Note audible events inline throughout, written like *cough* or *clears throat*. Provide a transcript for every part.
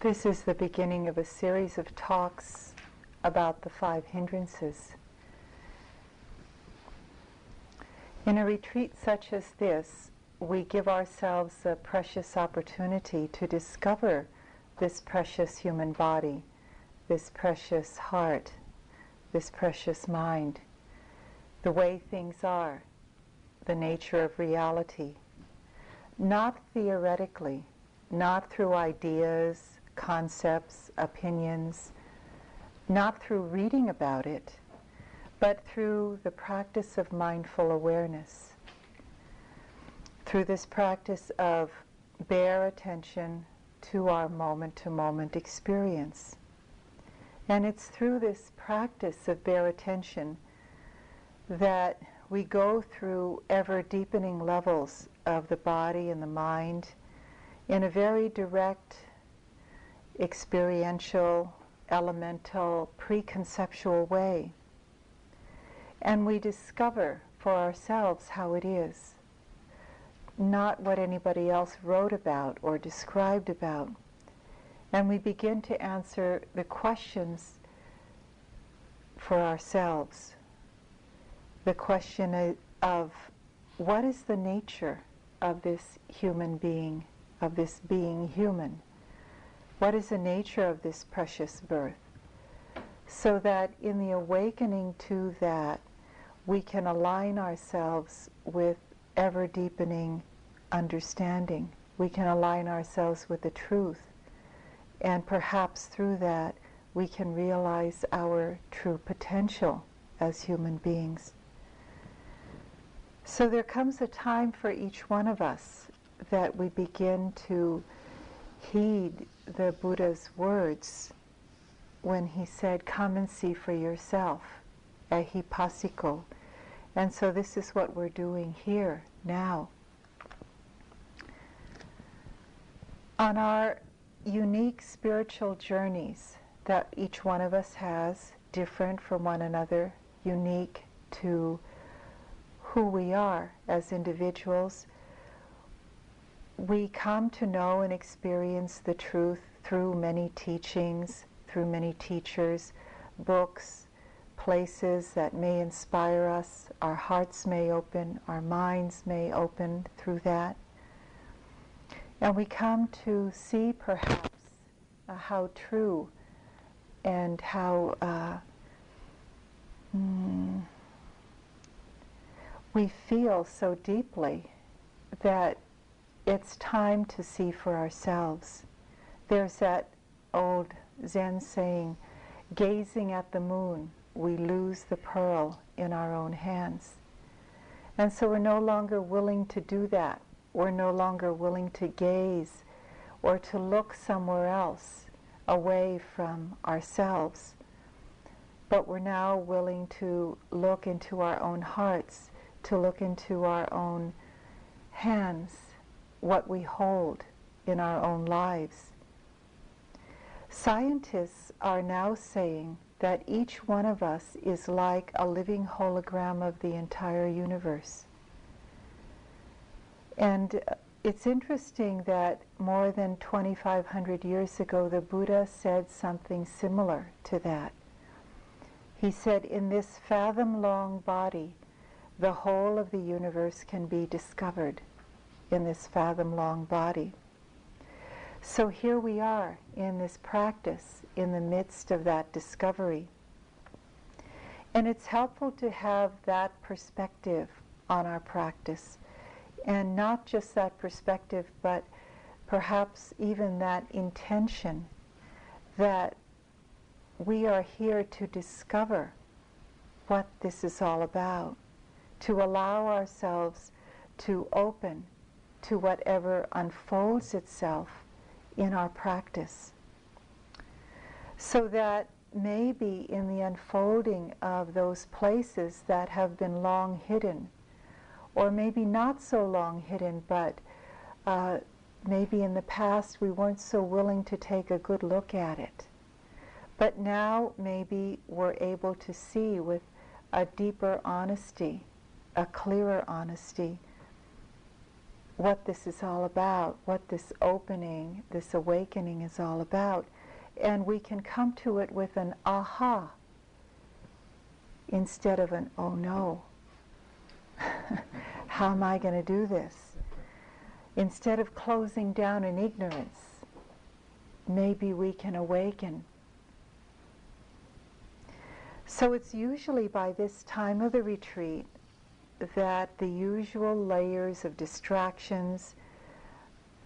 This is the beginning of a series of talks about the five hindrances. In a retreat such as this, we give ourselves a precious opportunity to discover this precious human body, this precious heart, this precious mind, the way things are, the nature of reality, not theoretically, not through ideas, concepts, opinions, not through reading about it, but through the practice of mindful awareness. Through this practice of bare attention to our moment to moment experience. And it's through this practice of bare attention that we go through ever deepening levels of the body and the mind in a very direct experiential, elemental, preconceptual way. And we discover for ourselves how it is, not what anybody else wrote about or described about. And we begin to answer the questions for ourselves. The question of what is the nature of this human being, of this being human? What is the nature of this precious birth? So that in the awakening to that, we can align ourselves with ever deepening understanding. We can align ourselves with the truth. And perhaps through that, we can realize our true potential as human beings. So there comes a time for each one of us that we begin to heed the Buddha's words when he said, Come and see for yourself, ehipassiko. And so this is what we're doing here now. On our unique spiritual journeys that each one of us has, different from one another, unique to who we are as individuals, we come to know and experience the truth through many teachings, through many teachers, books, places that may inspire us. Our hearts may open, our minds may open through that. And we come to see perhaps uh, how true and how uh, mm, we feel so deeply that it's time to see for ourselves. There's that old Zen saying, gazing at the moon, we lose the pearl in our own hands. And so we're no longer willing to do that. We're no longer willing to gaze or to look somewhere else away from ourselves. But we're now willing to look into our own hearts, to look into our own hands, what we hold in our own lives. Scientists are now saying that each one of us is like a living hologram of the entire universe. And uh, it's interesting that more than 2,500 years ago, the Buddha said something similar to that. He said, In this fathom long body, the whole of the universe can be discovered in this fathom long body. So here we are in this practice in the midst of that discovery. And it's helpful to have that perspective on our practice. And not just that perspective, but perhaps even that intention that we are here to discover what this is all about, to allow ourselves to open to whatever unfolds itself in our practice. So that maybe in the unfolding of those places that have been long hidden, or maybe not so long hidden, but uh, maybe in the past we weren't so willing to take a good look at it. But now maybe we're able to see with a deeper honesty, a clearer honesty, what this is all about, what this opening, this awakening is all about. And we can come to it with an aha instead of an oh no. *laughs* How am I going to do this? Instead of closing down in ignorance, maybe we can awaken. So it's usually by this time of the retreat that the usual layers of distractions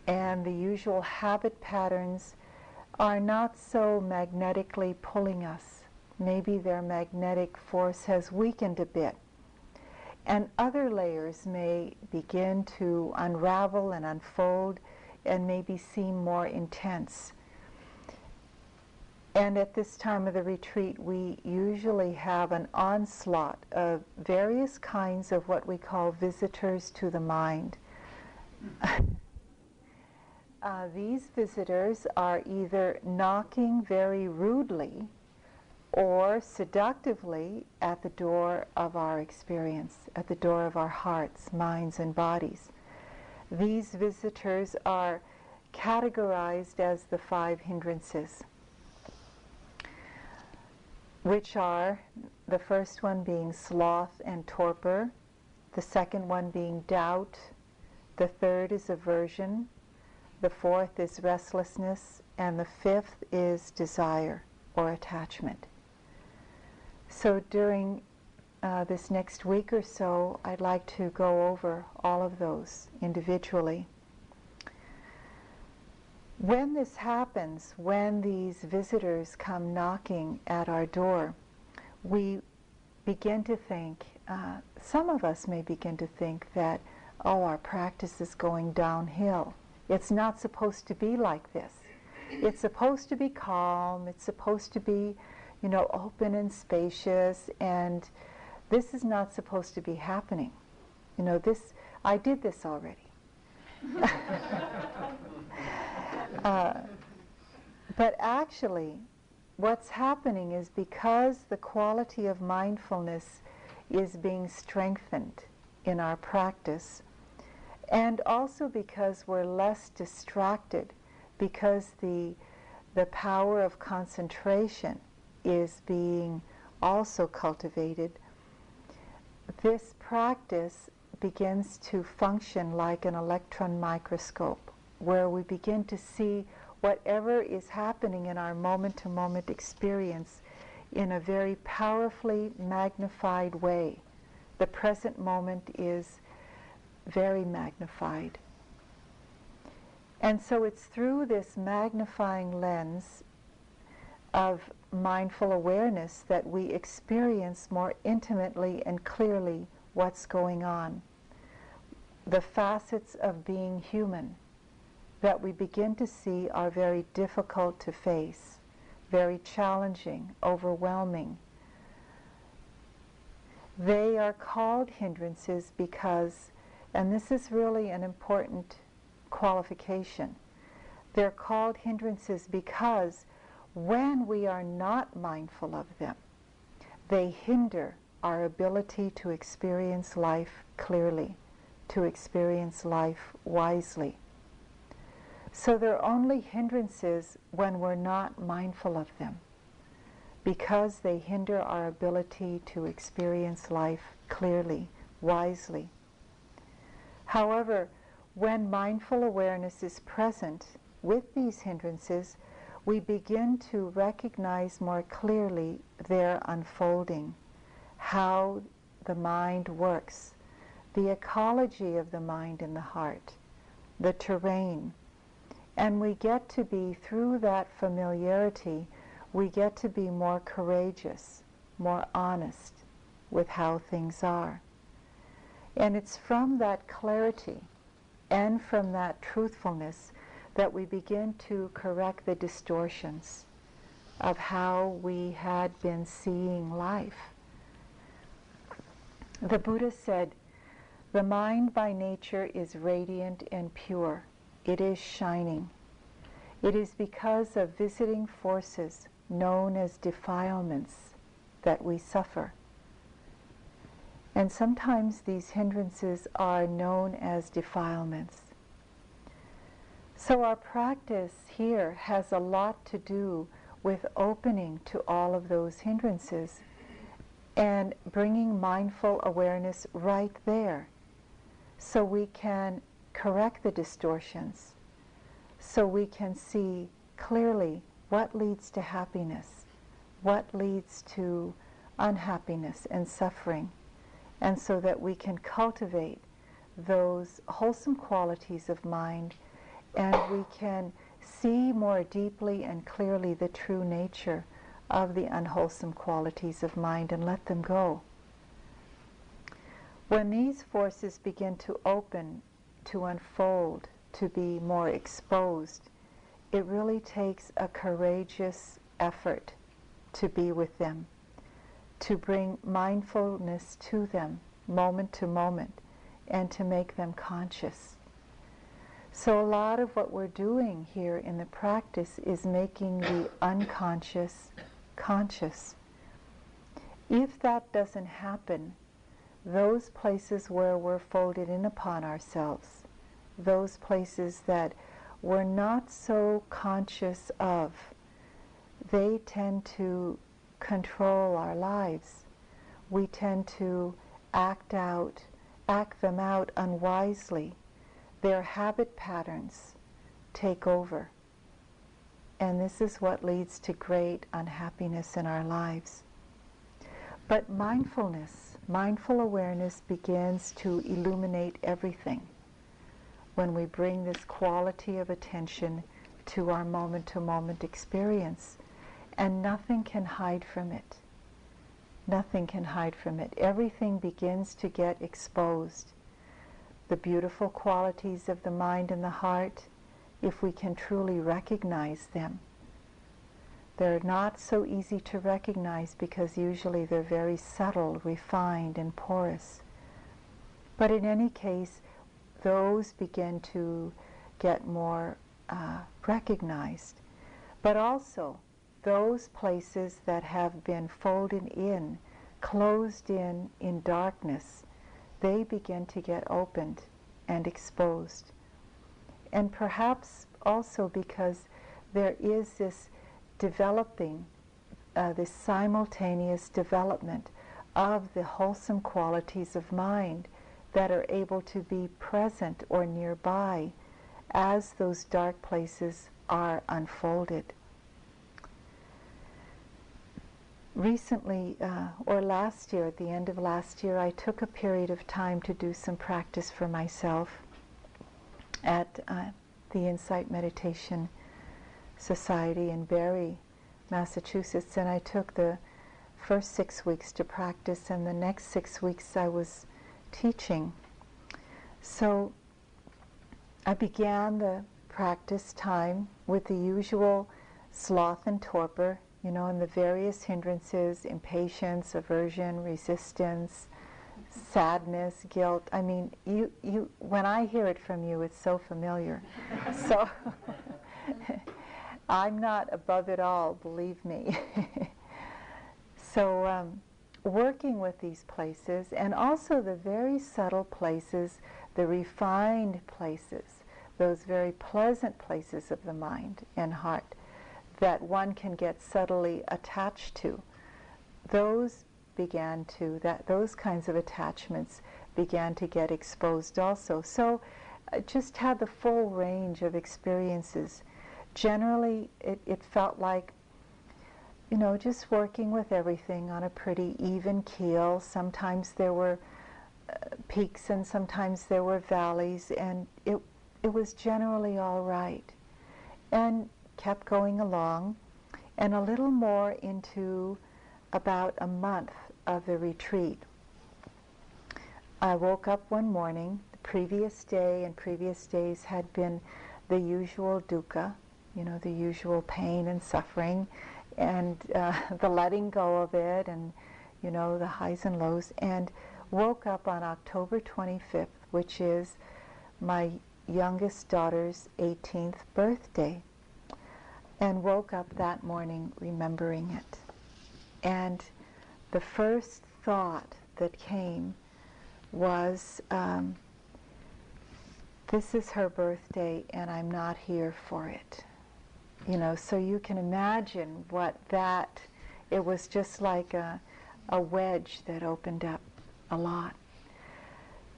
and the usual habit patterns are not so magnetically pulling us. Maybe their magnetic force has weakened a bit. And other layers may begin to unravel and unfold and maybe seem more intense. And at this time of the retreat, we usually have an onslaught of various kinds of what we call visitors to the mind. *laughs* uh, these visitors are either knocking very rudely or seductively at the door of our experience, at the door of our hearts, minds, and bodies. These visitors are categorized as the five hindrances which are the first one being sloth and torpor, the second one being doubt, the third is aversion, the fourth is restlessness, and the fifth is desire or attachment. So during uh, this next week or so, I'd like to go over all of those individually. When this happens, when these visitors come knocking at our door, we begin to think, uh, some of us may begin to think that, oh, our practice is going downhill. It's not supposed to be like this. It's supposed to be calm, it's supposed to be, you know, open and spacious, and this is not supposed to be happening. You know, this, I did this already. *laughs* Uh, but actually, what's happening is because the quality of mindfulness is being strengthened in our practice, and also because we're less distracted, because the, the power of concentration is being also cultivated, this practice begins to function like an electron microscope where we begin to see whatever is happening in our moment to moment experience in a very powerfully magnified way. The present moment is very magnified. And so it's through this magnifying lens of mindful awareness that we experience more intimately and clearly what's going on. The facets of being human that we begin to see are very difficult to face, very challenging, overwhelming. They are called hindrances because, and this is really an important qualification, they're called hindrances because when we are not mindful of them, they hinder our ability to experience life clearly, to experience life wisely. So they're only hindrances when we're not mindful of them because they hinder our ability to experience life clearly, wisely. However, when mindful awareness is present with these hindrances, we begin to recognize more clearly their unfolding, how the mind works, the ecology of the mind and the heart, the terrain, and we get to be, through that familiarity, we get to be more courageous, more honest with how things are. And it's from that clarity and from that truthfulness that we begin to correct the distortions of how we had been seeing life. The Buddha said, the mind by nature is radiant and pure it is shining. It is because of visiting forces known as defilements that we suffer. And sometimes these hindrances are known as defilements. So our practice here has a lot to do with opening to all of those hindrances and bringing mindful awareness right there so we can correct the distortions, so we can see clearly what leads to happiness, what leads to unhappiness and suffering, and so that we can cultivate those wholesome qualities of mind and we can see more deeply and clearly the true nature of the unwholesome qualities of mind and let them go. When these forces begin to open, to unfold, to be more exposed, it really takes a courageous effort to be with them to bring mindfulness to them moment to moment and to make them conscious. So, a lot of what we're doing here in the practice is making the unconscious conscious. If that doesn't happen, those places where we're folded in upon ourselves, those places that we're not so conscious of, they tend to control our lives. We tend to act out, act them out unwisely. Their habit patterns take over. And this is what leads to great unhappiness in our lives. But mindfulness, mindful awareness begins to illuminate everything when we bring this quality of attention to our moment to moment experience and nothing can hide from it. Nothing can hide from it. Everything begins to get exposed. The beautiful qualities of the mind and the heart, if we can truly recognize them. They're not so easy to recognize because usually they're very subtle, refined, and porous. But in any case, those begin to get more uh, recognized. But also, those places that have been folded in, closed in in darkness, they begin to get opened and exposed. And perhaps also because there is this developing, uh, this simultaneous development of the wholesome qualities of mind that are able to be present or nearby as those dark places are unfolded. Recently, uh, or last year, at the end of last year, I took a period of time to do some practice for myself at uh, the Insight Meditation Society in Barre, Massachusetts, and I took the first six weeks to practice, and the next six weeks I was teaching. So I began the practice time with the usual sloth and torpor you know, and the various hindrances, impatience, aversion, resistance, sadness, guilt. I mean, you, you, when I hear it from you, it's so familiar. *laughs* so I'm not above it all, believe me. *laughs* so um, working with these places and also the very subtle places, the refined places, those very pleasant places of the mind and heart that one can get subtly attached to, those began to, that those kinds of attachments began to get exposed also. So I just had the full range of experiences. Generally, it, it felt like, you know, just working with everything on a pretty even keel. Sometimes there were uh, peaks and sometimes there were valleys, and it, it was generally all right. And kept going along, and a little more into about a month of the retreat. I woke up one morning. The previous day and previous days had been the usual dukkha, you know, the usual pain and suffering, and uh, *laughs* the letting go of it, and you know, the highs and lows. And woke up on October 25th, which is my youngest daughter's 18th birthday and woke up that morning remembering it. And the first thought that came was um, this is her birthday and I'm not here for it. You know, so you can imagine what that, it was just like a, a wedge that opened up a lot.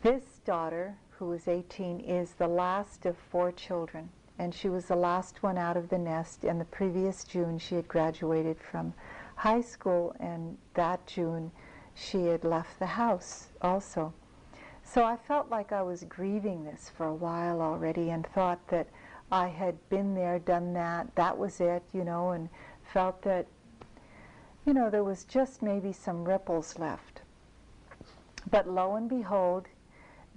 This daughter, who was 18, is the last of four children, and she was the last one out of the nest. And the previous June, she had graduated from high school, and that June, she had left the house also. So I felt like I was grieving this for a while already and thought that I had been there, done that, that was it, you know, and felt that, you know, there was just maybe some ripples left. But lo and behold,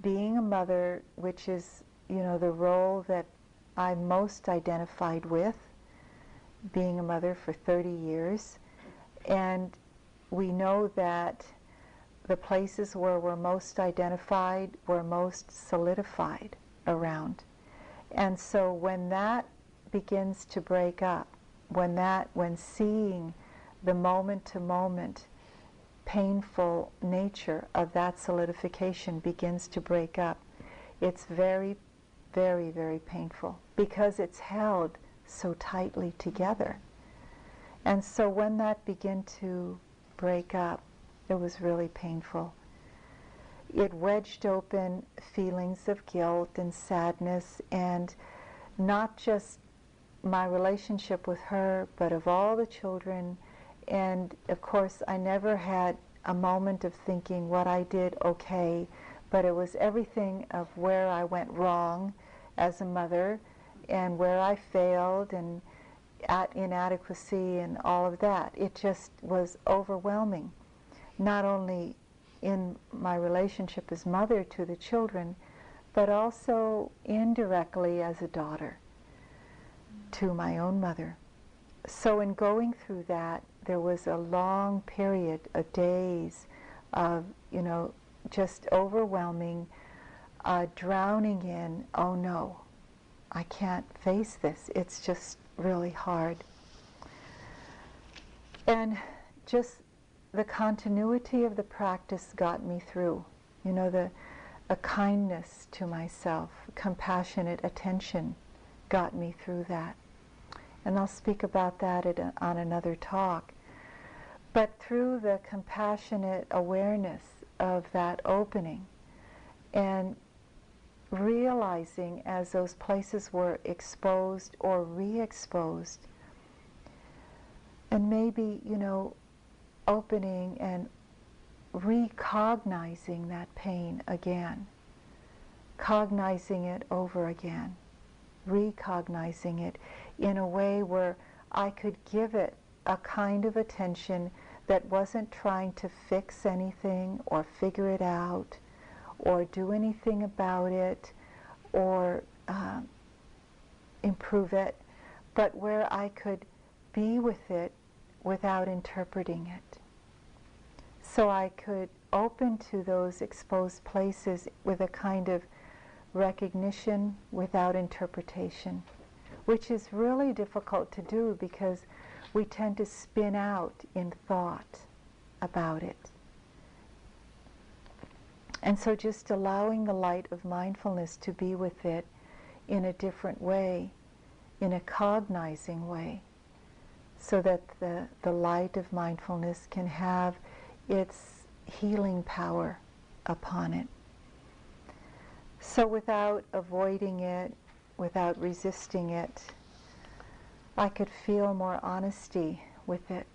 being a mother, which is, you know, the role that I'm most identified with, being a mother for 30 years, and we know that the places where we're most identified, we're most solidified around. And so when that begins to break up, when that, when seeing the moment to moment painful nature of that solidification begins to break up, it's very, very, very painful because it's held so tightly together. And so when that began to break up, it was really painful. It wedged open feelings of guilt and sadness, and not just my relationship with her, but of all the children. And of course, I never had a moment of thinking what I did okay, but it was everything of where I went wrong as a mother and where I failed and at inadequacy and all of that. It just was overwhelming not only in my relationship as mother to the children, but also indirectly as a daughter to my own mother. So, in going through that, there was a long period of days of, you know, just overwhelming, uh, drowning in, oh no, I can't face this. It's just really hard. And just the continuity of the practice got me through. You know, the a kindness to myself, compassionate attention got me through that. And I'll speak about that on another talk. But through the compassionate awareness of that opening and realizing as those places were exposed or re exposed, and maybe, you know, opening and recognizing that pain again, cognizing it over again, recognizing it in a way where I could give it a kind of attention that wasn't trying to fix anything or figure it out or do anything about it or uh, improve it, but where I could be with it without interpreting it. So I could open to those exposed places with a kind of recognition without interpretation, which is really difficult to do because we tend to spin out in thought about it. And so just allowing the light of mindfulness to be with it in a different way, in a cognizing way, so that the, the light of mindfulness can have its healing power upon it. So without avoiding it, without resisting it, I could feel more honesty with it.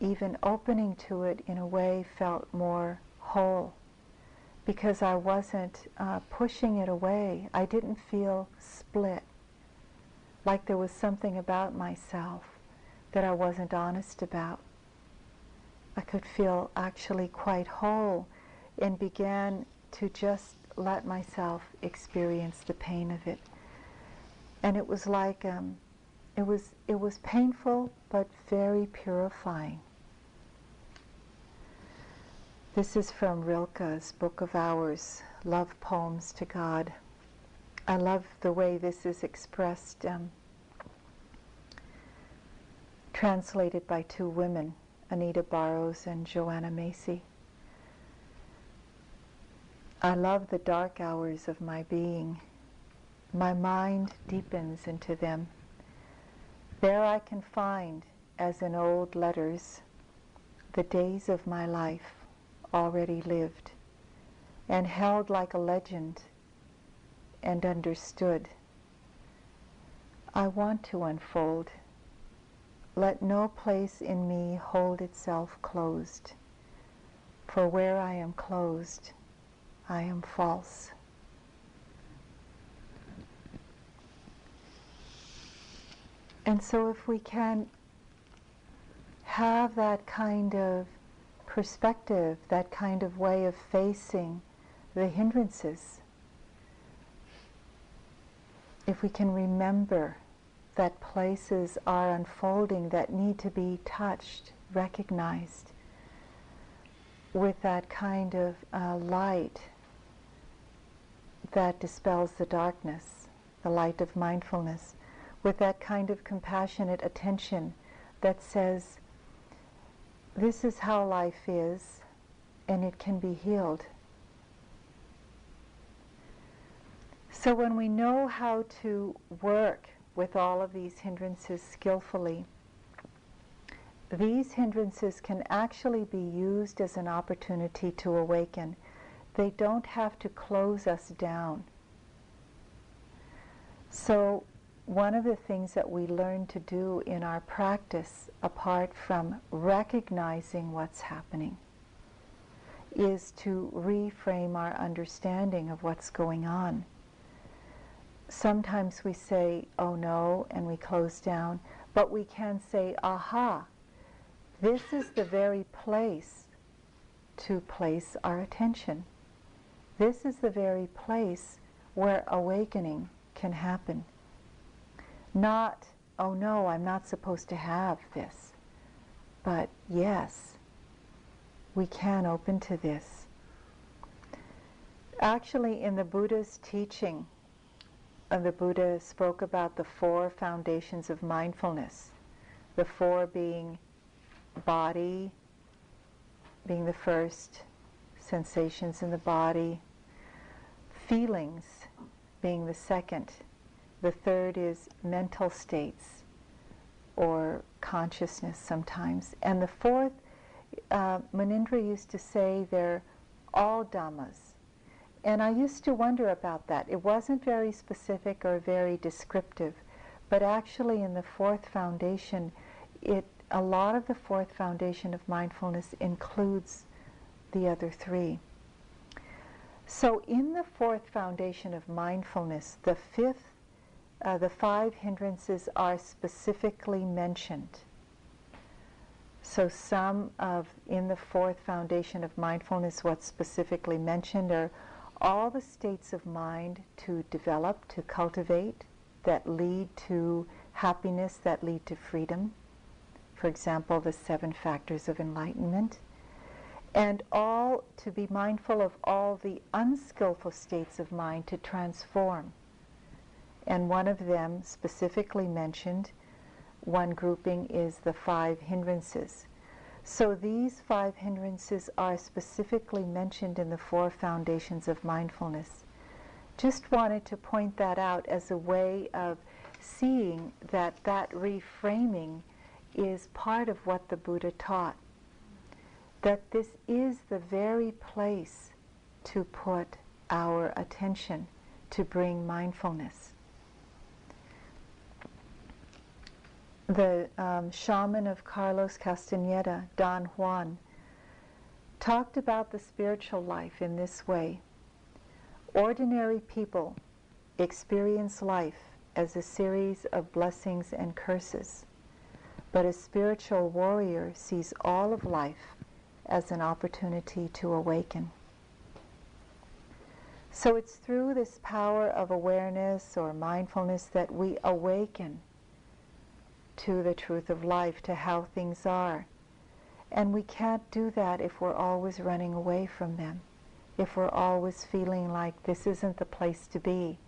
Even opening to it in a way felt more whole because I wasn't uh, pushing it away. I didn't feel split, like there was something about myself that I wasn't honest about. I could feel actually quite whole and began to just let myself experience the pain of it. And it was like, um, it was, it was painful but very purifying. This is from Rilke's Book of Hours, Love Poems to God. I love the way this is expressed, um, translated by two women, Anita Barrows and Joanna Macy. I love the dark hours of my being. My mind deepens into them. There I can find, as in old letters, the days of my life already lived and held like a legend and understood. I want to unfold. Let no place in me hold itself closed, for where I am closed, I am false. And so if we can have that kind of perspective, that kind of way of facing the hindrances, if we can remember that places are unfolding that need to be touched, recognized, with that kind of uh, light that dispels the darkness, the light of mindfulness, with that kind of compassionate attention that says, this is how life is, and it can be healed. So when we know how to work with all of these hindrances skillfully, these hindrances can actually be used as an opportunity to awaken. They don't have to close us down. So one of the things that we learn to do in our practice, apart from recognizing what's happening, is to reframe our understanding of what's going on sometimes we say, oh no, and we close down, but we can say, aha, this is the very place to place our attention. This is the very place where awakening can happen. Not, oh no, I'm not supposed to have this, but yes, we can open to this. Actually, in the Buddha's teaching, the Buddha spoke about the four foundations of mindfulness. The four being body, being the first, sensations in the body, feelings being the second. The third is mental states or consciousness sometimes. And the fourth, uh, Munindra used to say they're all dhammas and I used to wonder about that. It wasn't very specific or very descriptive, but actually in the fourth foundation, it a lot of the fourth foundation of mindfulness includes the other three. So in the fourth foundation of mindfulness, the fifth, uh, the five hindrances are specifically mentioned. So some of, in the fourth foundation of mindfulness, what's specifically mentioned are all the states of mind to develop, to cultivate, that lead to happiness, that lead to freedom. For example, the seven factors of enlightenment. And all to be mindful of all the unskillful states of mind to transform. And one of them specifically mentioned, one grouping is the five hindrances. So these five hindrances are specifically mentioned in the four foundations of mindfulness. Just wanted to point that out as a way of seeing that that reframing is part of what the Buddha taught. That this is the very place to put our attention to bring mindfulness. The um, shaman of Carlos Castaneda, Don Juan, talked about the spiritual life in this way. Ordinary people experience life as a series of blessings and curses, but a spiritual warrior sees all of life as an opportunity to awaken. So it's through this power of awareness or mindfulness that we awaken to the truth of life, to how things are. And we can't do that if we're always running away from them, if we're always feeling like this isn't the place to be,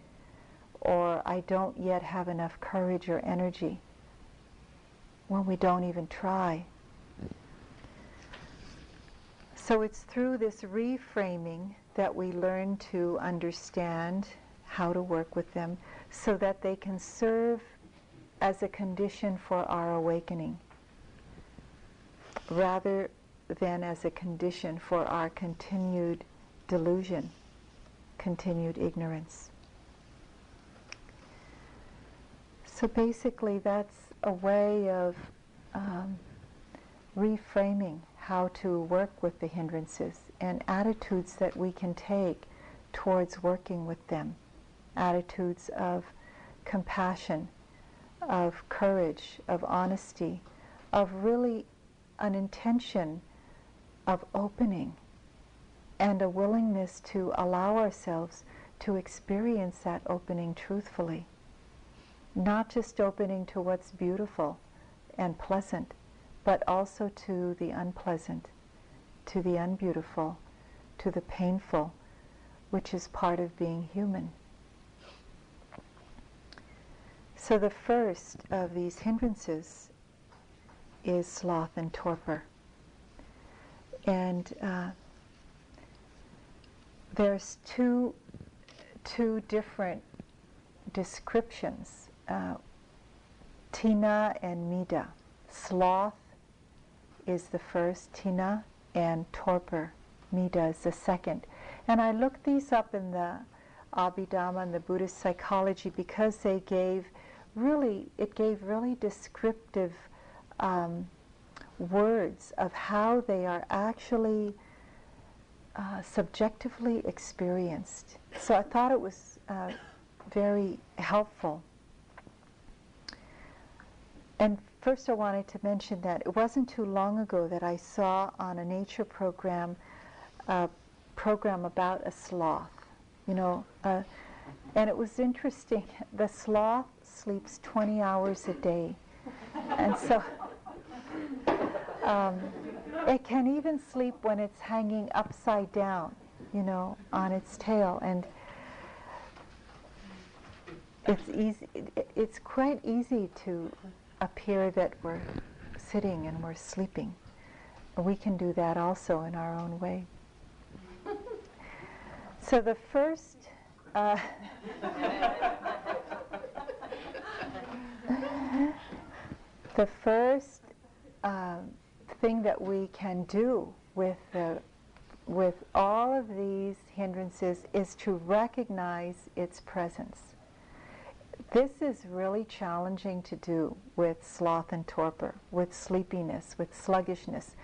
or I don't yet have enough courage or energy, when we don't even try. So it's through this reframing that we learn to understand how to work with them so that they can serve as a condition for our awakening rather than as a condition for our continued delusion, continued ignorance. So basically, that's a way of um, reframing how to work with the hindrances and attitudes that we can take towards working with them. Attitudes of compassion, of courage, of honesty, of really an intention of opening and a willingness to allow ourselves to experience that opening truthfully. Not just opening to what's beautiful and pleasant, but also to the unpleasant, to the unbeautiful, to the painful, which is part of being human. So the first of these hindrances is sloth and torpor. And uh, there's two, two different descriptions, uh, Thina and Middha. Sloth is the first, Thina, and torpor, Middha, is the second. And I looked these up in the Abhidhamma and the Buddhist psychology because they gave really, it gave really descriptive um, words of how they are actually uh, subjectively experienced. So I thought it was uh, very helpful. And first, I wanted to mention that it wasn't too long ago that I saw on a nature program a program about a sloth. You know, uh, and it was interesting. *laughs* The sloth sleeps 20 hours a day, and so um, it can even sleep when it's hanging upside down, you know, on its tail. And it's easy. It's quite easy to appear that we're sitting and we're sleeping. We can do that also in our own way. So the first. Uh, *laughs* the first um, thing that we can do with the, with all of these hindrances is to recognize its presence. This is really challenging to do with sloth and torpor, with sleepiness, with sluggishness,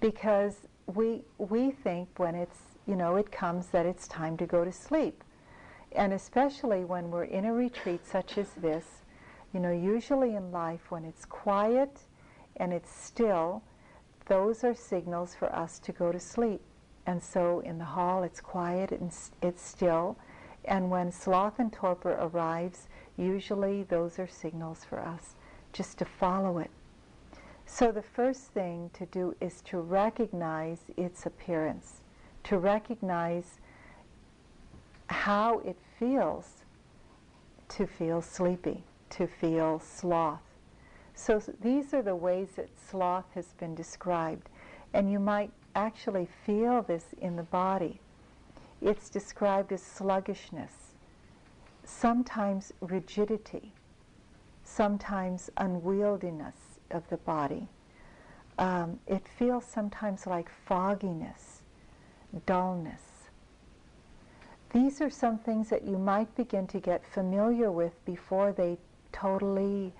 because we we think when it's you know it comes that it's time to go to sleep, and especially when we're in a retreat such as this, you know usually in life when it's quiet and it's still, those are signals for us to go to sleep. And so in the hall, it's quiet and it's still. And when sloth and torpor arrives, usually those are signals for us just to follow it. So the first thing to do is to recognize its appearance, to recognize how it feels to feel sleepy, to feel sloth. So these are the ways that sloth has been described. And you might actually feel this in the body. It's described as sluggishness, sometimes rigidity, sometimes unwieldiness of the body. Um, it feels sometimes like fogginess, dullness. These are some things that you might begin to get familiar with before they totally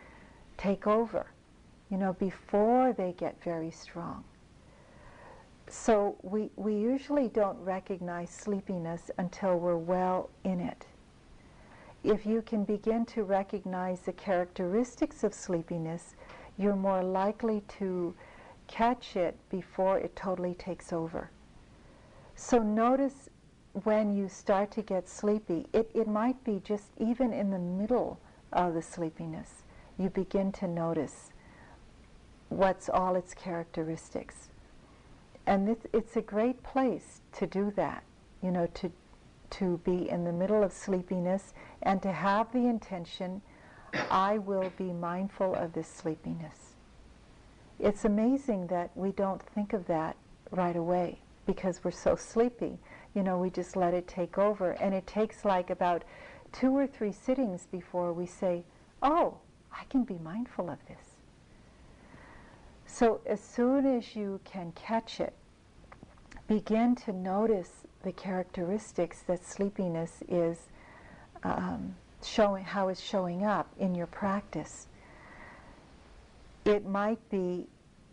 take over, you know, before they get very strong. So we, we usually don't recognize sleepiness until we're well in it. If you can begin to recognize the characteristics of sleepiness, you're more likely to catch it before it totally takes over. So notice when you start to get sleepy, it, it might be just even in the middle of the sleepiness you begin to notice what's all its characteristics. And it's, it's a great place to do that, you know, to, to be in the middle of sleepiness and to have the intention, I will be mindful of this sleepiness. It's amazing that we don't think of that right away because we're so sleepy. You know, we just let it take over. And it takes like about two or three sittings before we say, oh, I can be mindful of this. So as soon as you can catch it, begin to notice the characteristics that sleepiness is um, showing, how it's showing up in your practice. It might be,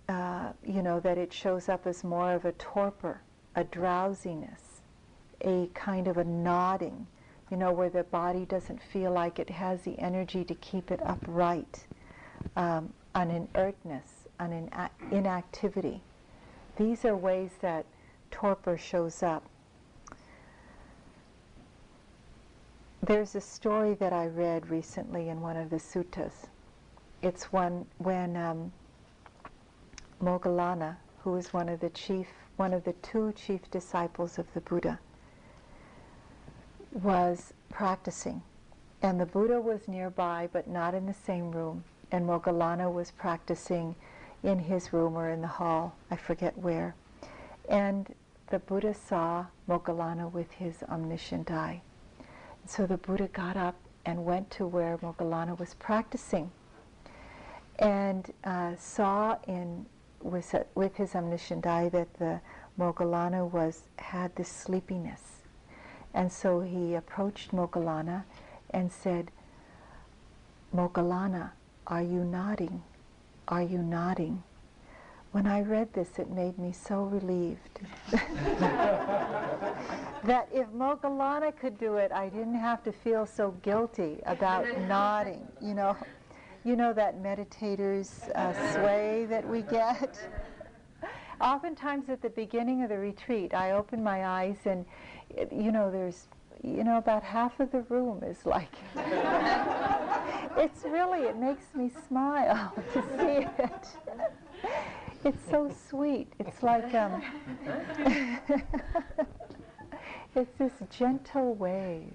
uh, you know, that it shows up as more of a torpor, a drowsiness, a kind of a nodding, you know, where the body doesn't feel like it has the energy to keep it upright, um, an inertness, an ina- inactivity. These are ways that torpor shows up. There's a story that I read recently in one of the suttas. It's one when um, Moggallana, who was one of the chief, one of the two chief disciples of the Buddha, was practicing. And the Buddha was nearby, but not in the same room. And Moggallana was practicing in his room or in the hall, I forget where. And the Buddha saw Moggallana with his omniscient eye. So the Buddha got up and went to where Moggallana was practicing and uh, saw in with, with his omniscient eye that the Moggallana was had this sleepiness. And so he approached Moggallana and said, Moggallana, are you nodding? Are you nodding? When I read this, it made me so relieved *laughs* that if Moggallana could do it, I didn't have to feel so guilty about nodding. You know, you know that meditator's uh, sway that we get. *laughs* Oftentimes at the beginning of the retreat, I open my eyes and, you know, there's, you know, about half of the room is like. *laughs* it's really it makes me smile *laughs* to see it. It's so sweet. It's like um, *laughs* it's this gentle wave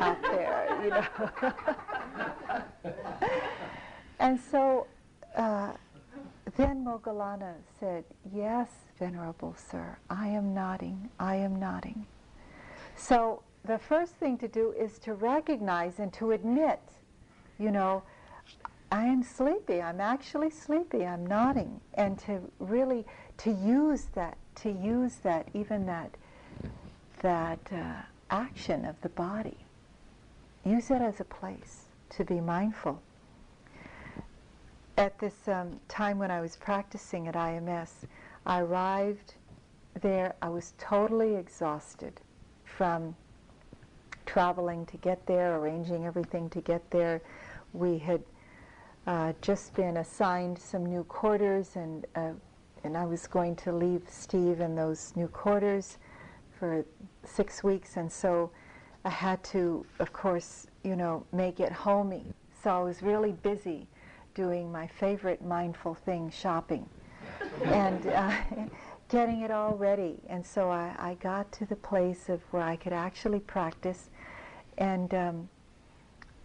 out there, you know. and so uh, then Moggallana said, "Yes, Venerable Sir, I am nodding. I am nodding." So the first thing to do is to recognize and to admit, you know, I am sleepy. I'm actually sleepy. I'm nodding. And to really to use that, to use that, even that, that uh, action of the body. Use it as a place to be mindful. At this um, time when I was practicing at IMS, I arrived there. I was totally exhausted from traveling to get there, arranging everything to get there. We had uh, just been assigned some new quarters, and uh, and I was going to leave Steve in those new quarters for six weeks, and so I had to, of course, you know, make it homey. So I was really busy doing my favorite mindful thing, shopping, and uh, *laughs* getting it all ready. And so I, I, got to the place of where I could actually practice, and um,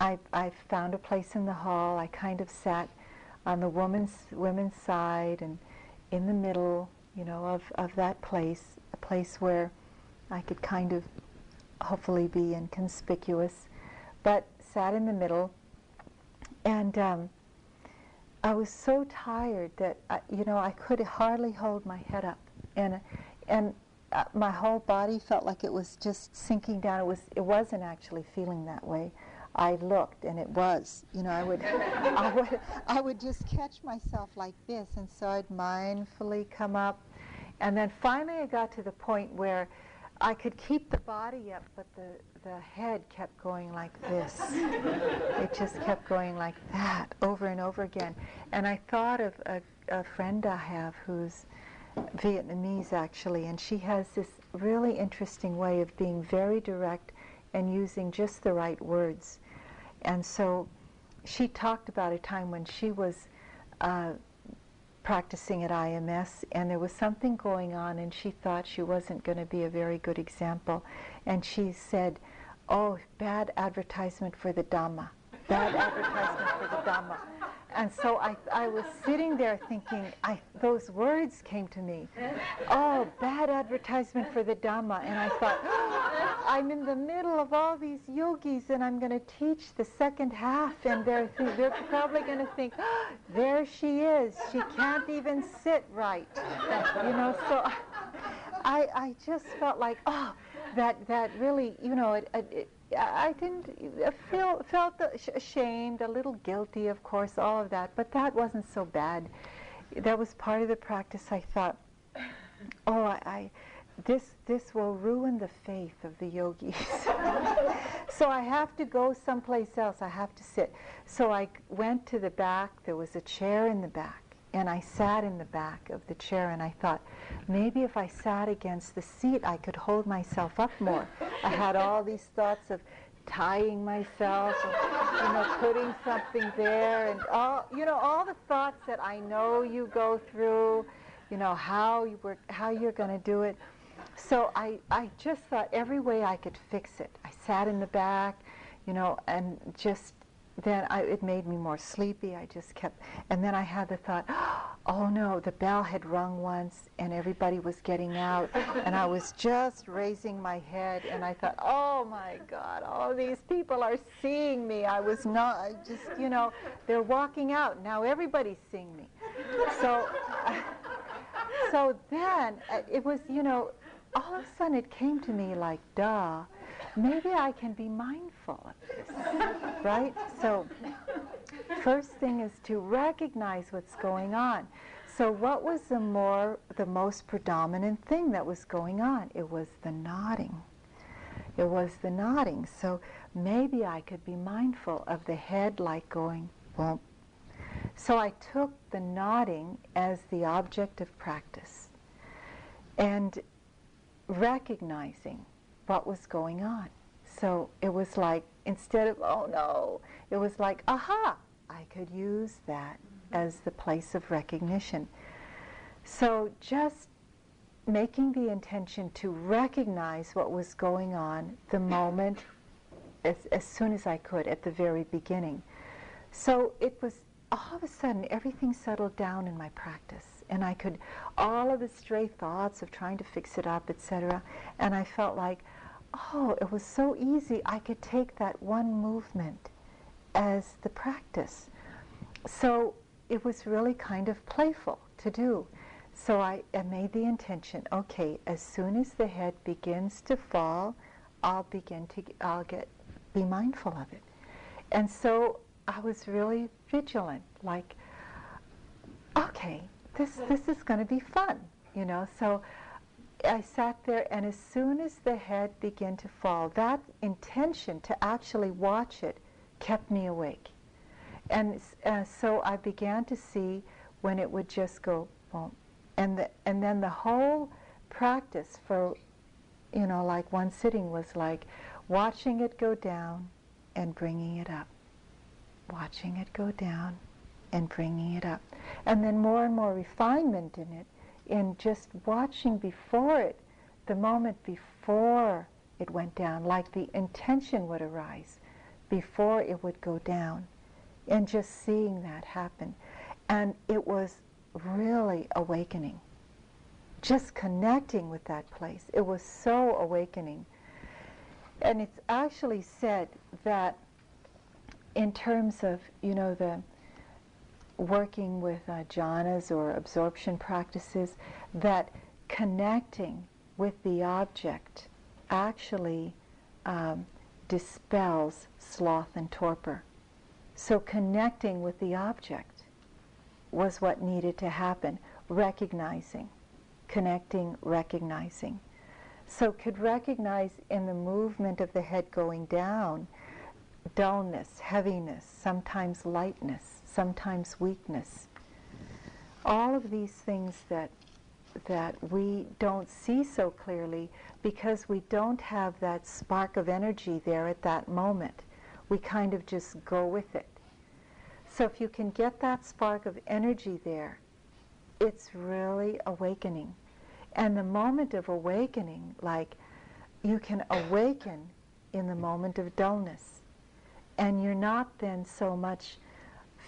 I, I found a place in the hall. I kind of sat on the woman's women's side and in the middle, you know, of, of that place, a place where I could kind of hopefully be inconspicuous, but sat in the middle. And um, I was so tired that, I, you know, I could hardly hold my head up. And, and uh, my whole body felt like it was just sinking down. It, was, it wasn't actually feeling that way. I looked, and it was. You know, I would, *laughs* I would, I would just catch myself like this, and so I'd mindfully come up, and then finally I got to the point where I could keep the body up, but the the head kept going like this. *laughs* it just kept going like that over and over again, and I thought of a, a friend I have who's Vietnamese actually, and she has this really interesting way of being very direct and using just the right words. And so she talked about a time when she was uh, practicing at IMS and there was something going on and she thought she wasn't going to be a very good example. And she said, oh, bad advertisement for the Dhamma. Bad advertisement for the Dhamma. And so I, I was sitting there thinking, I, those words came to me. Oh, bad advertisement for the Dhamma. And I thought, oh, *gasps* I'm in the middle of all these yogis and I'm going to teach the second half. And they're, th- they're probably going to think, oh, *gasps* there she is. She can't even sit right. You know, so I, I just felt like, oh, that, that really, you know, it, it, I didn't feel felt ashamed, a little guilty, of course, all of that, but that wasn't so bad. That was part of the practice. I thought, oh, I, I this this will ruin the faith of the yogis. *laughs* so I have to go someplace else. I have to sit. So I went to the back. There was a chair in the back, and I sat in the back of the chair. And I thought, maybe if I sat against the seat, I could hold myself up more. I had all these thoughts of tying myself, you know, putting something there, and all, you know, all the thoughts that I know you go through, you know, how you were, how you're going to do it. So I, I just thought every way I could fix it. I sat in the back, you know, and just then I, it made me more sleepy. I just kept, and then I had the thought, *gasps* oh no, the bell had rung once and everybody was getting out, and I was just raising my head, and I thought, oh my God, all these people are seeing me. I was not, I just, you know, they're walking out. Now everybody's seeing me. So, *laughs* so then uh, it was, you know, all of a sudden it came to me like, duh maybe I can be mindful of this, right? So, first thing is to recognize what's going on. So, what was the more, the most predominant thing that was going on? It was the nodding. It was the nodding. So, maybe I could be mindful of the head like going, bump. So, I took the nodding as the object of practice and recognizing what was going on. So it was like, instead of, oh no, it was like, aha, I could use that mm-hmm. as the place of recognition. So just making the intention to recognize what was going on the moment as, as soon as I could at the very beginning. So it was all of a sudden everything settled down in my practice and I could all of the stray thoughts of trying to fix it up etc and I felt like oh, it was so easy. I could take that one movement as the practice. So it was really kind of playful to do. So I, I, made the intention, okay, as soon as the head begins to fall, I'll begin to, I'll get, be mindful of it. And so I was really vigilant, like, okay, this, this is going to be fun, you know. So I sat there, and as soon as the head began to fall, that intention to actually watch it kept me awake. And uh, so I began to see when it would just go boom. And, the, and then the whole practice for, you know, like one sitting was like watching it go down and bringing it up. Watching it go down and bringing it up. And then more and more refinement in it in just watching before it, the moment before it went down, like the intention would arise before it would go down, and just seeing that happen. And it was really awakening. Just connecting with that place. It was so awakening. And it's actually said that in terms of, you know, the working with uh, jhanas or absorption practices that connecting with the object actually um, dispels sloth and torpor. So connecting with the object was what needed to happen, recognizing, connecting, recognizing. So could recognize in the movement of the head going down dullness, heaviness, sometimes lightness, sometimes weakness. All of these things that that we don't see so clearly because we don't have that spark of energy there at that moment. We kind of just go with it. So if you can get that spark of energy there, it's really awakening. And the moment of awakening, like you can awaken in the moment of dullness. And you're not then so much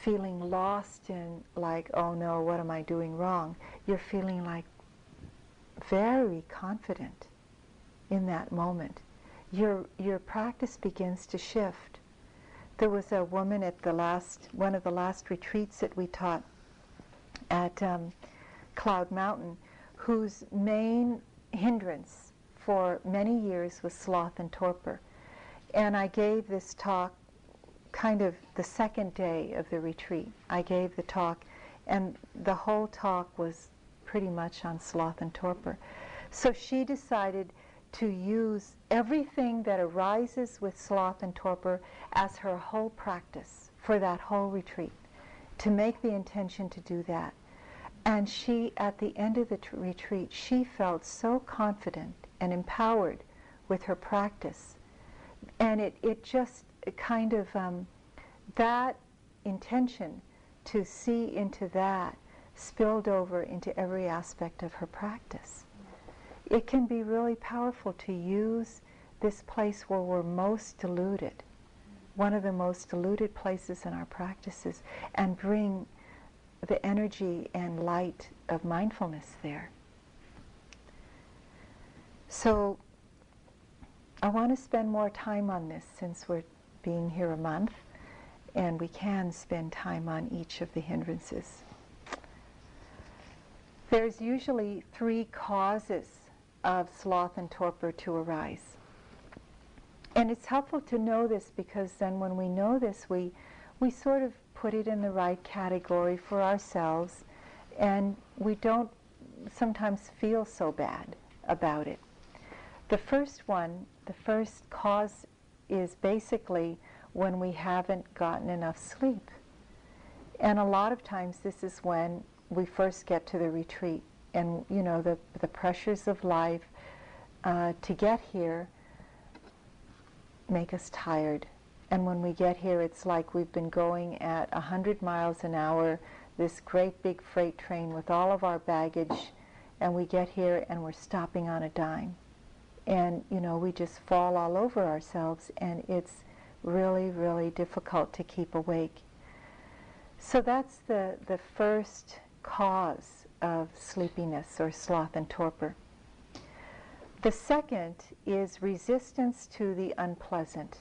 feeling lost and like, oh no, what am I doing wrong? You're feeling like very confident in that moment. Your, your practice begins to shift. There was a woman at the last, one of the last retreats that we taught at um, Cloud Mountain, whose main hindrance for many years was sloth and torpor. And I gave this talk kind of the second day of the retreat. I gave the talk, and the whole talk was pretty much on sloth and torpor. So she decided to use everything that arises with sloth and torpor as her whole practice for that whole retreat, to make the intention to do that. And she, at the end of the t- retreat, she felt so confident and empowered with her practice. And it, it just kind of, um, that intention to see into that spilled over into every aspect of her practice. It can be really powerful to use this place where we're most deluded, one of the most deluded places in our practices, and bring the energy and light of mindfulness there. So I want to spend more time on this since we're being here a month and we can spend time on each of the hindrances. There's usually three causes of sloth and torpor to arise. And it's helpful to know this because then when we know this, we, we sort of put it in the right category for ourselves and we don't sometimes feel so bad about it. The first one, the first cause is basically when we haven't gotten enough sleep. And a lot of times this is when we first get to the retreat. And you know the, the pressures of life uh, to get here make us tired. And when we get here it's like we've been going at 100 miles an hour this great big freight train with all of our baggage and we get here and we're stopping on a dime and you know we just fall all over ourselves and it's really really difficult to keep awake so that's the the first cause of sleepiness or sloth and torpor. The second is resistance to the unpleasant,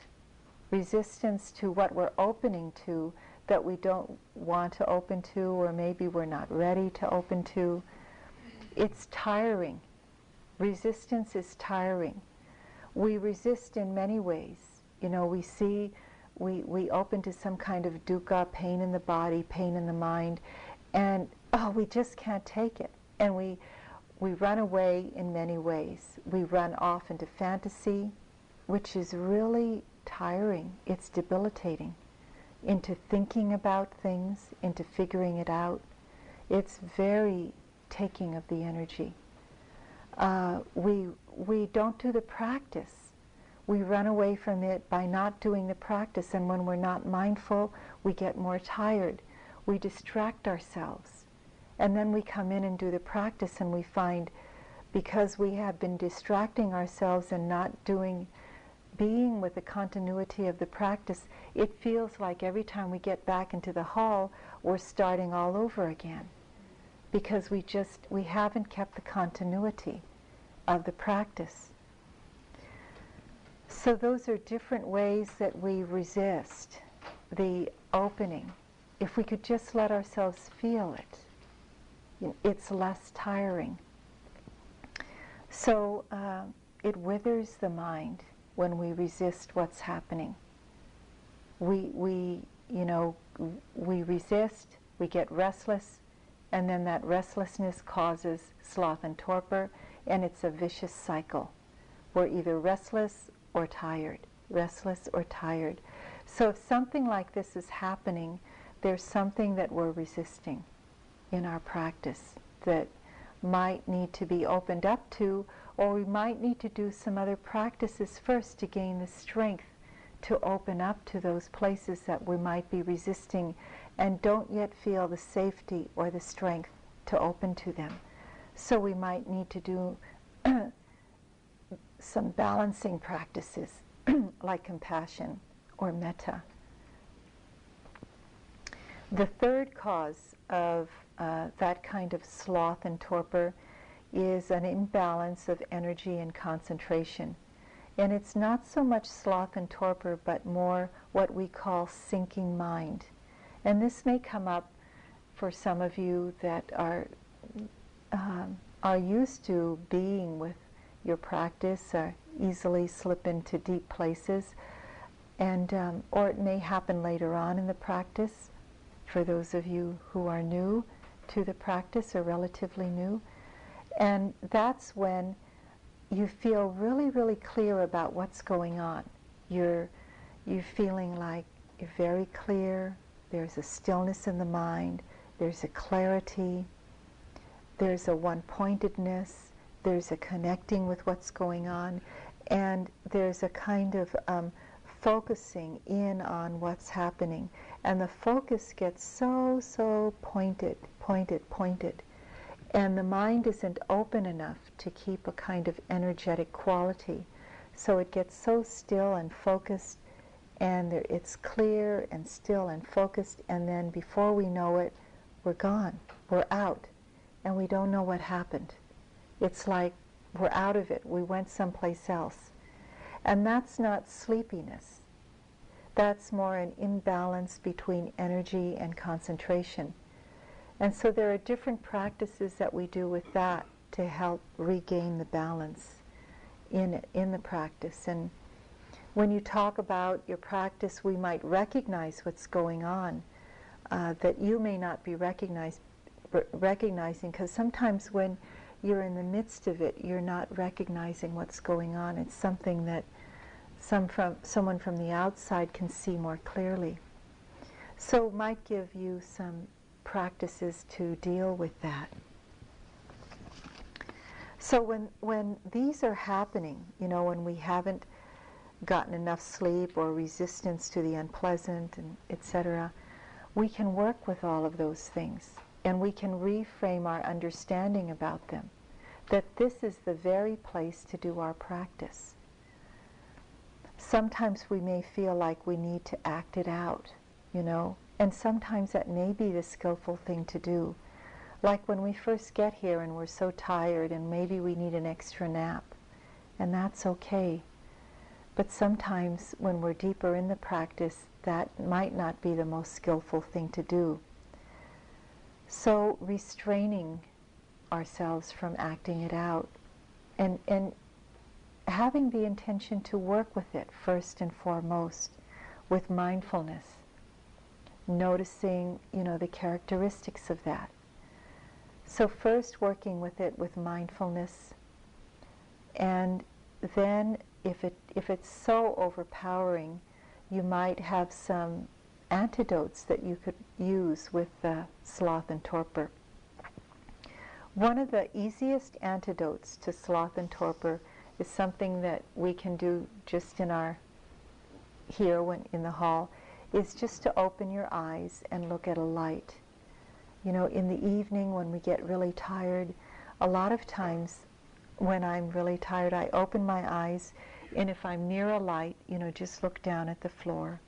resistance to what we're opening to that we don't want to open to or maybe we're not ready to open to. It's tiring. Resistance is tiring. We resist in many ways. You know, we see, we, we open to some kind of dukkha, pain in the body, pain in the mind, and oh, we just can't take it. And we, we run away in many ways. We run off into fantasy, which is really tiring. It's debilitating. Into thinking about things, into figuring it out. It's very taking of the energy. Uh, we, we don't do the practice. We run away from it by not doing the practice, and when we're not mindful, we get more tired. We distract ourselves and then we come in and do the practice and we find because we have been distracting ourselves and not doing being with the continuity of the practice, it feels like every time we get back into the hall, we're starting all over again. Because we just, we haven't kept the continuity of the practice. So those are different ways that we resist the opening. If we could just let ourselves feel it it's less tiring. So uh, it withers the mind when we resist what's happening. We, we, you know, we resist, we get restless, and then that restlessness causes sloth and torpor, and it's a vicious cycle. We're either restless or tired, restless or tired. So if something like this is happening, there's something that we're resisting in our practice that might need to be opened up to, or we might need to do some other practices first to gain the strength to open up to those places that we might be resisting and don't yet feel the safety or the strength to open to them. So we might need to do *clears throat* some balancing practices *clears throat* like compassion or metta. The third cause of uh, that kind of sloth and torpor is an imbalance of energy and concentration. And it's not so much sloth and torpor, but more what we call sinking mind. And this may come up for some of you that are um, are used to being with your practice, or easily slip into deep places, and um, or it may happen later on in the practice. For those of you who are new to the practice or relatively new, and that's when you feel really, really clear about what's going on. You're, you're feeling like you're very clear, there's a stillness in the mind, there's a clarity, there's a one pointedness, there's a connecting with what's going on, and there's a kind of um, focusing in on what's happening. And the focus gets so, so pointed, pointed, pointed. And the mind isn't open enough to keep a kind of energetic quality. So it gets so still and focused, and there, it's clear and still and focused, and then before we know it, we're gone. We're out. And we don't know what happened. It's like we're out of it. We went someplace else. And that's not sleepiness. That's more an imbalance between energy and concentration. And so there are different practices that we do with that to help regain the balance in in the practice. And when you talk about your practice, we might recognize what's going on uh, that you may not be recognized, recognizing, because sometimes when you're in the midst of it, you're not recognizing what's going on. It's something that some from, someone from the outside can see more clearly. So might give you some practices to deal with that. So when, when these are happening, you know, when we haven't gotten enough sleep or resistance to the unpleasant and etc., we can work with all of those things and we can reframe our understanding about them. That this is the very place to do our practice. Sometimes we may feel like we need to act it out, you know, and sometimes that may be the skillful thing to do. Like when we first get here and we're so tired and maybe we need an extra nap. And that's okay. But sometimes when we're deeper in the practice, that might not be the most skillful thing to do. So restraining ourselves from acting it out and, and having the intention to work with it first and foremost with mindfulness noticing, you know, the characteristics of that. So first working with it with mindfulness, and then if it if it's so overpowering, you might have some antidotes that you could use with sloth and torpor. One of the easiest antidotes to sloth and torpor is something that we can do just in our here when in the hall is just to open your eyes and look at a light. You know, in the evening when we get really tired, a lot of times when I'm really tired, I open my eyes, and if I'm near a light, you know, just look down at the floor.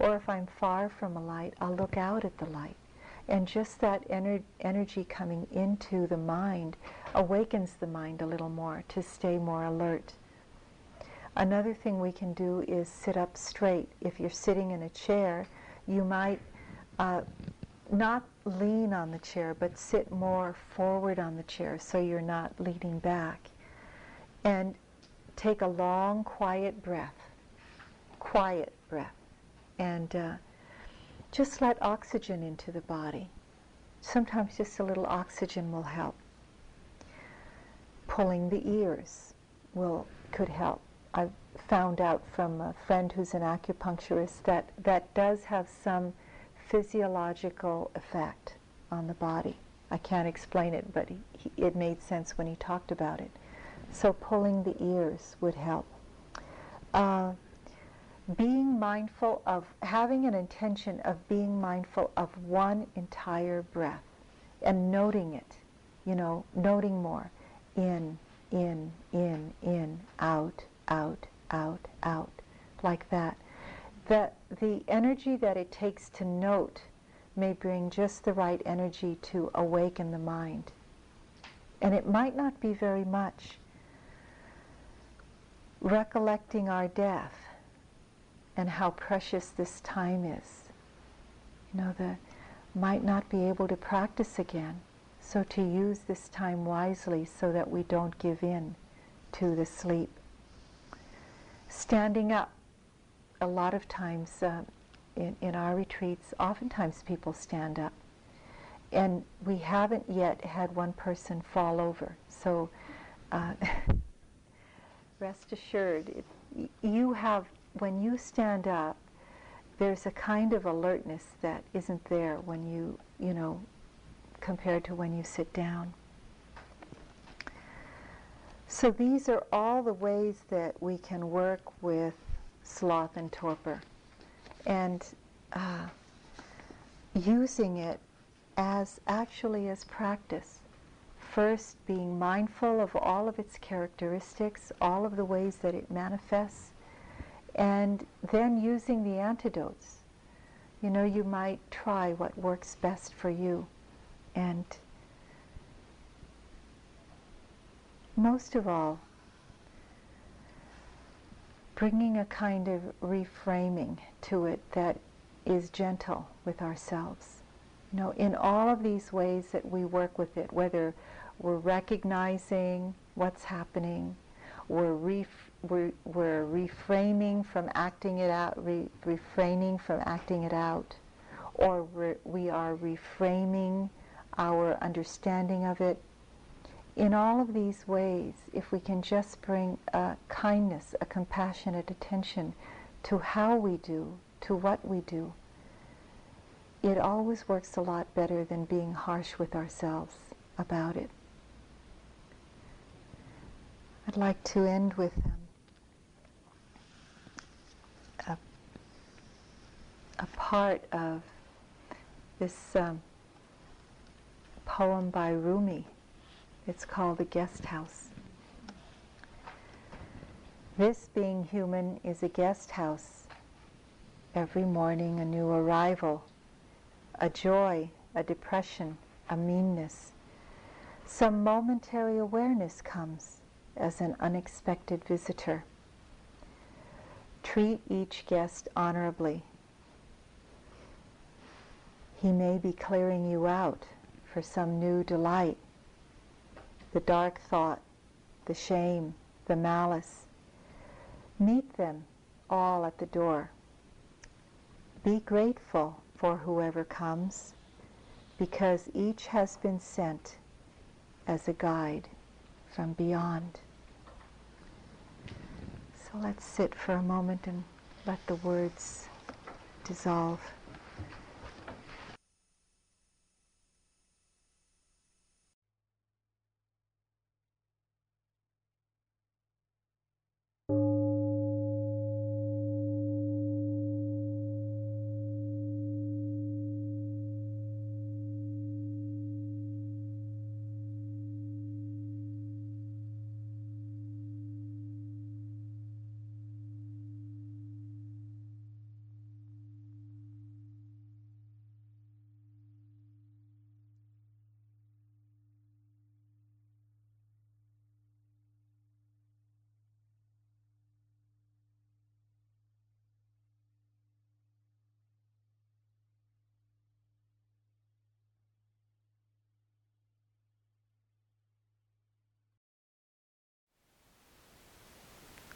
Or if I'm far from a light, I'll look out at the light. And just that ener- energy coming into the mind awakens the mind a little more to stay more alert. Another thing we can do is sit up straight. If you're sitting in a chair, you might uh, not lean on the chair, but sit more forward on the chair so you're not leaning back. And take a long, quiet breath. Quiet breath. And uh, just let oxygen into the body. Sometimes just a little oxygen will help. Pulling the ears will could help. I've found out from a friend who's an acupuncturist that that does have some physiological effect on the body. I can't explain it, but he, he, it made sense when he talked about it. So pulling the ears would help. Uh, being mindful of, having an intention of being mindful of one entire breath and noting it, you know, noting more. In, in, in, in, out, out, out, out, like that. That the energy that it takes to note may bring just the right energy to awaken the mind. And it might not be very much. Recollecting our death and how precious this time is. You know, the might not be able to practice again. So to use this time wisely so that we don't give in to the sleep. Standing up. A lot of times uh, in, in our retreats, oftentimes people stand up. And we haven't yet had one person fall over. So uh, *laughs* rest assured, it, you have, when you stand up, there's a kind of alertness that isn't there when you, you know, compared to when you sit down. So these are all the ways that we can work with sloth and torpor and uh, using it as actually as practice. First, being mindful of all of its characteristics, all of the ways that it manifests, and then using the antidotes. You know, you might try what works best for you. And most of all, bringing a kind of reframing to it that is gentle with ourselves. You know, in all of these ways that we work with it, whether we're recognizing what's happening, we're, ref- we're, we're reframing from acting it out, re- refraining from acting it out, or re- we are reframing our understanding of it. In all of these ways, if we can just bring a kindness, a compassionate attention to how we do, to what we do, it always works a lot better than being harsh with ourselves about it. I'd like to end with um, a, a part of this um, poem by Rumi. It's called The Guest House. This being human is a guest house. Every morning a new arrival, a joy, a depression, a meanness. Some momentary awareness comes as an unexpected visitor. Treat each guest honorably. He may be clearing you out for some new delight. The dark thought, the shame, the malice. Meet them all at the door. Be grateful for whoever comes because each has been sent as a guide from beyond. So let's sit for a moment and let the words dissolve.